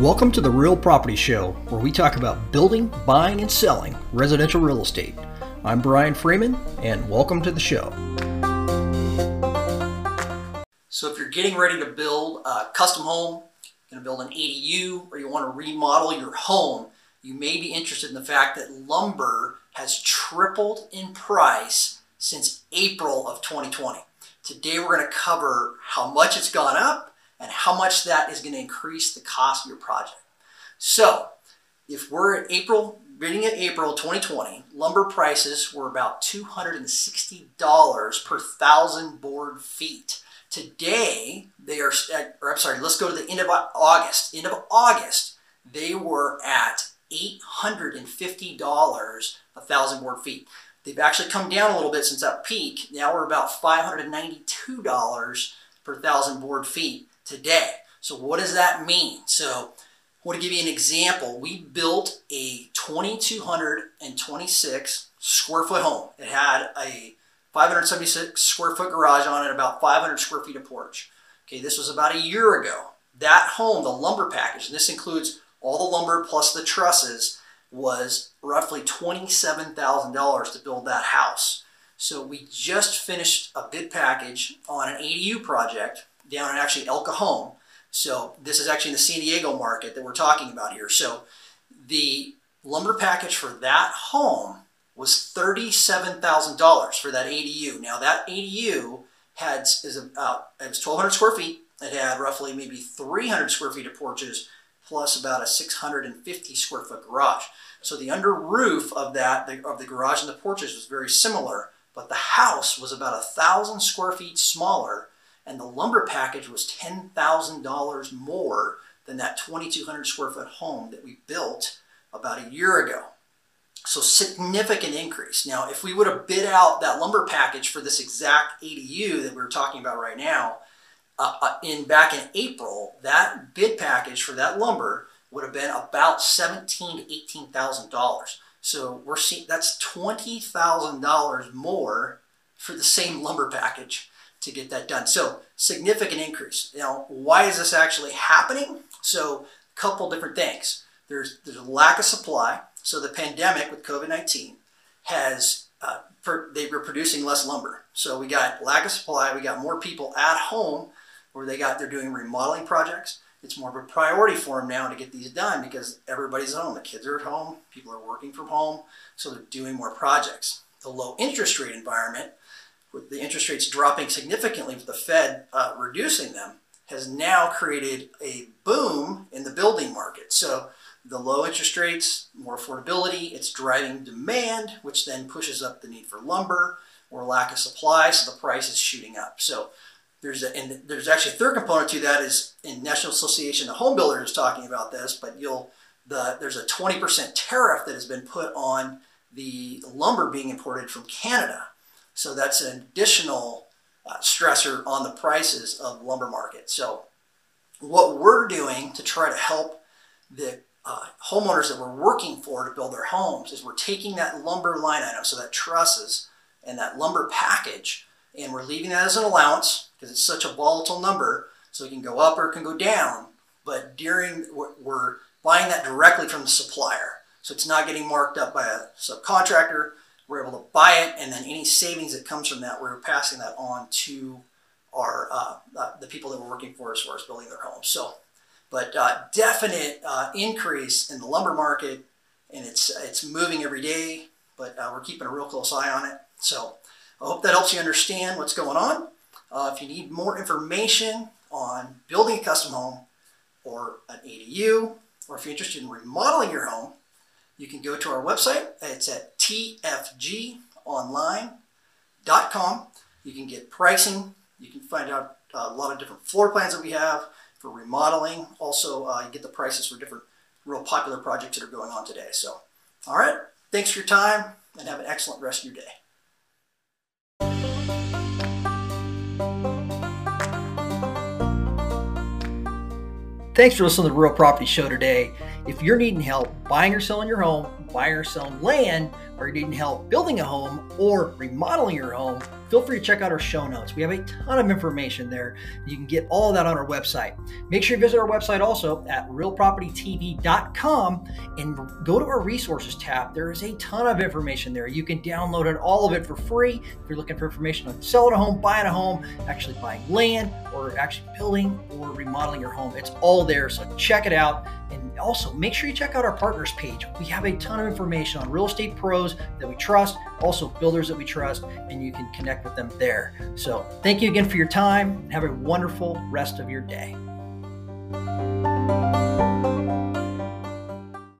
Welcome to the Real Property Show, where we talk about building, buying, and selling residential real estate. I'm Brian Freeman, and welcome to the show. So, if you're getting ready to build a custom home, going to build an ADU, or you want to remodel your home, you may be interested in the fact that lumber has tripled in price since April of 2020. Today, we're going to cover how much it's gone up and how much that is going to increase the cost of your project. So, if we're at April, beginning at April 2020, lumber prices were about $260 per thousand board feet. Today, they are, or I'm sorry, let's go to the end of August. End of August, they were at $850 a thousand board feet. They've actually come down a little bit since that peak. Now we're about $592 per thousand board feet today. So what does that mean? So I want to give you an example. We built a 2,226 square foot home. It had a 576 square foot garage on it, about 500 square feet of porch. Okay, this was about a year ago. That home, the lumber package, and this includes all the lumber plus the trusses, was roughly $27,000 to build that house. So we just finished a bid package on an ADU project down in actually El Cajon. So this is actually in the San Diego market that we're talking about here. So the lumber package for that home was $37,000 for that ADU. Now that ADU had is about uh, it was 1,200 square feet. It had roughly maybe 300 square feet of porches plus about a 650 square foot garage. So the under roof of that the, of the garage and the porches was very similar, but the house was about a thousand square feet smaller and the lumber package was $10,000 more than that 2,200 square foot home that we built about a year ago. So significant increase. Now, if we would have bid out that lumber package for this exact ADU that we are talking about right now, uh, uh, in back in April, that bid package for that lumber would have been about seventeen to eighteen thousand dollars. So we're seeing that's twenty thousand dollars more for the same lumber package to get that done. So significant increase. Now, why is this actually happening? So a couple different things. There's, there's a lack of supply. So the pandemic with COVID-19 has, uh, per, they were producing less lumber. So we got lack of supply. We got more people at home where they got, they're doing remodeling projects. It's more of a priority for them now to get these done because everybody's at home. The kids are at home. People are working from home. So they're doing more projects. The low interest rate environment with the interest rates dropping significantly with the Fed uh, reducing them, has now created a boom in the building market. So the low interest rates, more affordability, it's driving demand, which then pushes up the need for lumber or lack of supply, so the price is shooting up. So there's a, and there's actually a third component to that is in National Association of Home Builders talking about this, but you'll the there's a 20% tariff that has been put on the lumber being imported from Canada. So that's an additional uh, stressor on the prices of the lumber market. So what we're doing to try to help the uh, homeowners that we're working for to build their homes is we're taking that lumber line item, so that trusses and that lumber package, and we're leaving that as an allowance because it's such a volatile number, so it can go up or it can go down. But during, we're buying that directly from the supplier. So it's not getting marked up by a subcontractor. We're able to buy it, and then any savings that comes from that, we're passing that on to our uh, uh, the people that we're working for as far as building their homes. So, but uh, definite uh, increase in the lumber market, and it's it's moving every day. But uh, we're keeping a real close eye on it. So, I hope that helps you understand what's going on. Uh, if you need more information on building a custom home or an ADU, or if you're interested in remodeling your home, you can go to our website. It's at tfgonline.com. You can get pricing. You can find out a lot of different floor plans that we have for remodeling. Also, uh, you get the prices for different real popular projects that are going on today. So, all right. Thanks for your time and have an excellent rest of your day. Thanks for listening to the Real Property Show today. If you're needing help buying or selling your home, buying or selling land, or you're needing help building a home or remodeling your home, feel free to check out our show notes. We have a ton of information there. You can get all of that on our website. Make sure you visit our website also at realpropertytv.com and go to our resources tab. There is a ton of information there. You can download it, all of it for free. If you're looking for information on selling a home, buying a home, actually buying land, or actually building or remodeling your home, it's all there. So check it out. And also make sure you check out our partners page. We have a ton of information on real estate pros that we trust, also builders that we trust, and you can connect with them there. So thank you again for your time have a wonderful rest of your day.